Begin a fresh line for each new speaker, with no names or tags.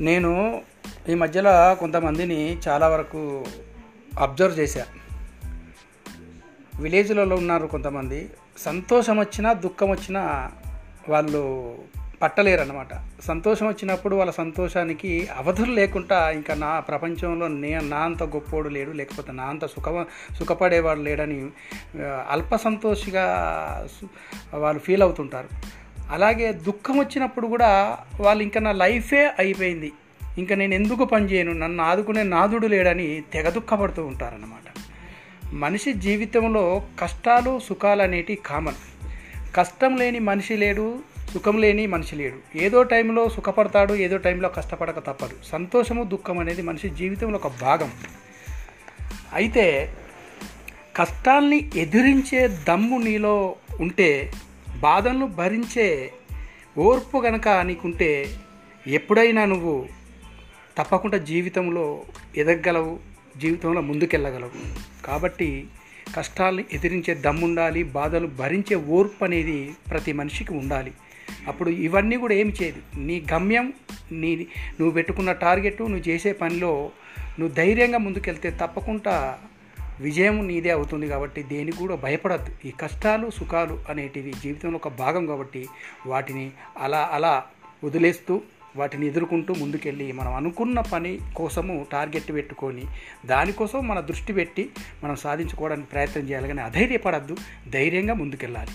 నేను ఈ మధ్యలో కొంతమందిని చాలా వరకు అబ్జర్వ్ చేశా. విలేజ్లలో ఉన్నారు కొంతమంది. సంతోషం వచ్చినా దుఃఖం వచ్చినా వాళ్ళు పట్టలేరు అనమాట సంతోషం వచ్చినప్పుడు వాళ్ళ సంతోషానికి అవధులు లేకుండా ఇంకా నా ప్రపంచంలో నే నా అంత గొప్పోడు లేడు లేకపోతే నా అంత సుఖ సుఖపడేవాడు లేడని అల్ప సంతోషిగా వాళ్ళు ఫీల్ అవుతుంటారు. అలాగే దుఃఖం వచ్చినప్పుడు కూడా వాళ్ళు ఇంకా నా లైఫే అయిపోయింది. ఇంకా నేను ఎందుకు పని చేయను? నన్ను ఆదుకునే నాదుడు లేడని తెగ దుఃఖపడుతూ ఉంటారన్నమాట. మనిషి జీవితంలో కష్టాలు సుఖాలు అనేటివి కామన్ కష్టం లేని మనిషి లేడు సుఖం లేని మనిషి లేడు. ఏదో టైంలో సుఖపడతాడు ఏదో టైంలో కష్టపడక తప్పదు సంతోషము దుఃఖం అనేది మనిషి జీవితంలో ఒక భాగం. అయితే కష్టాల్ని ఎదిరించే దమ్ము నీలో ఉంటే బాధలను భరించే ఓర్పు గనక నీకుంటే ఎప్పుడైనా నువ్వు తప్పకుండా జీవితంలో ఎదగగలవు జీవితంలో ముందుకెళ్ళగలవు. కాబట్టి కష్టాల్ని ఎదిరించే దమ్ముండాలి బాధలు భరించే ఓర్పు అనేది ప్రతి మనిషికి ఉండాలి. అప్పుడు ఇవన్నీ కూడా ఏమి చేయదు. నీ గమ్యం నీ నువ్వు పెట్టుకున్న టార్గెట్ నువ్వు చేసే పనిలో నువ్వు ధైర్యంగా ముందుకెళ్తే తప్పకుండా విజయం నీదే అవుతుంది కాబట్టి దేనికి కూడా భయపడద్దు. ఈ కష్టాలు సుఖాలు అనేటివి జీవితంలో ఒక భాగం కాబట్టి వాటిని అలా అలా వదిలేస్తూ వాటిని ఎదుర్కొంటూ ముందుకెళ్ళి మనం అనుకున్న పని కోసము టార్గెట్ పెట్టుకొని దానికోసం మన దృష్టి పెట్టి మనం సాధించుకోవడానికి ప్రయత్నం చేయాలి. కానీ అధైర్యపడద్దు ధైర్యంగా ముందుకెళ్ళాలి.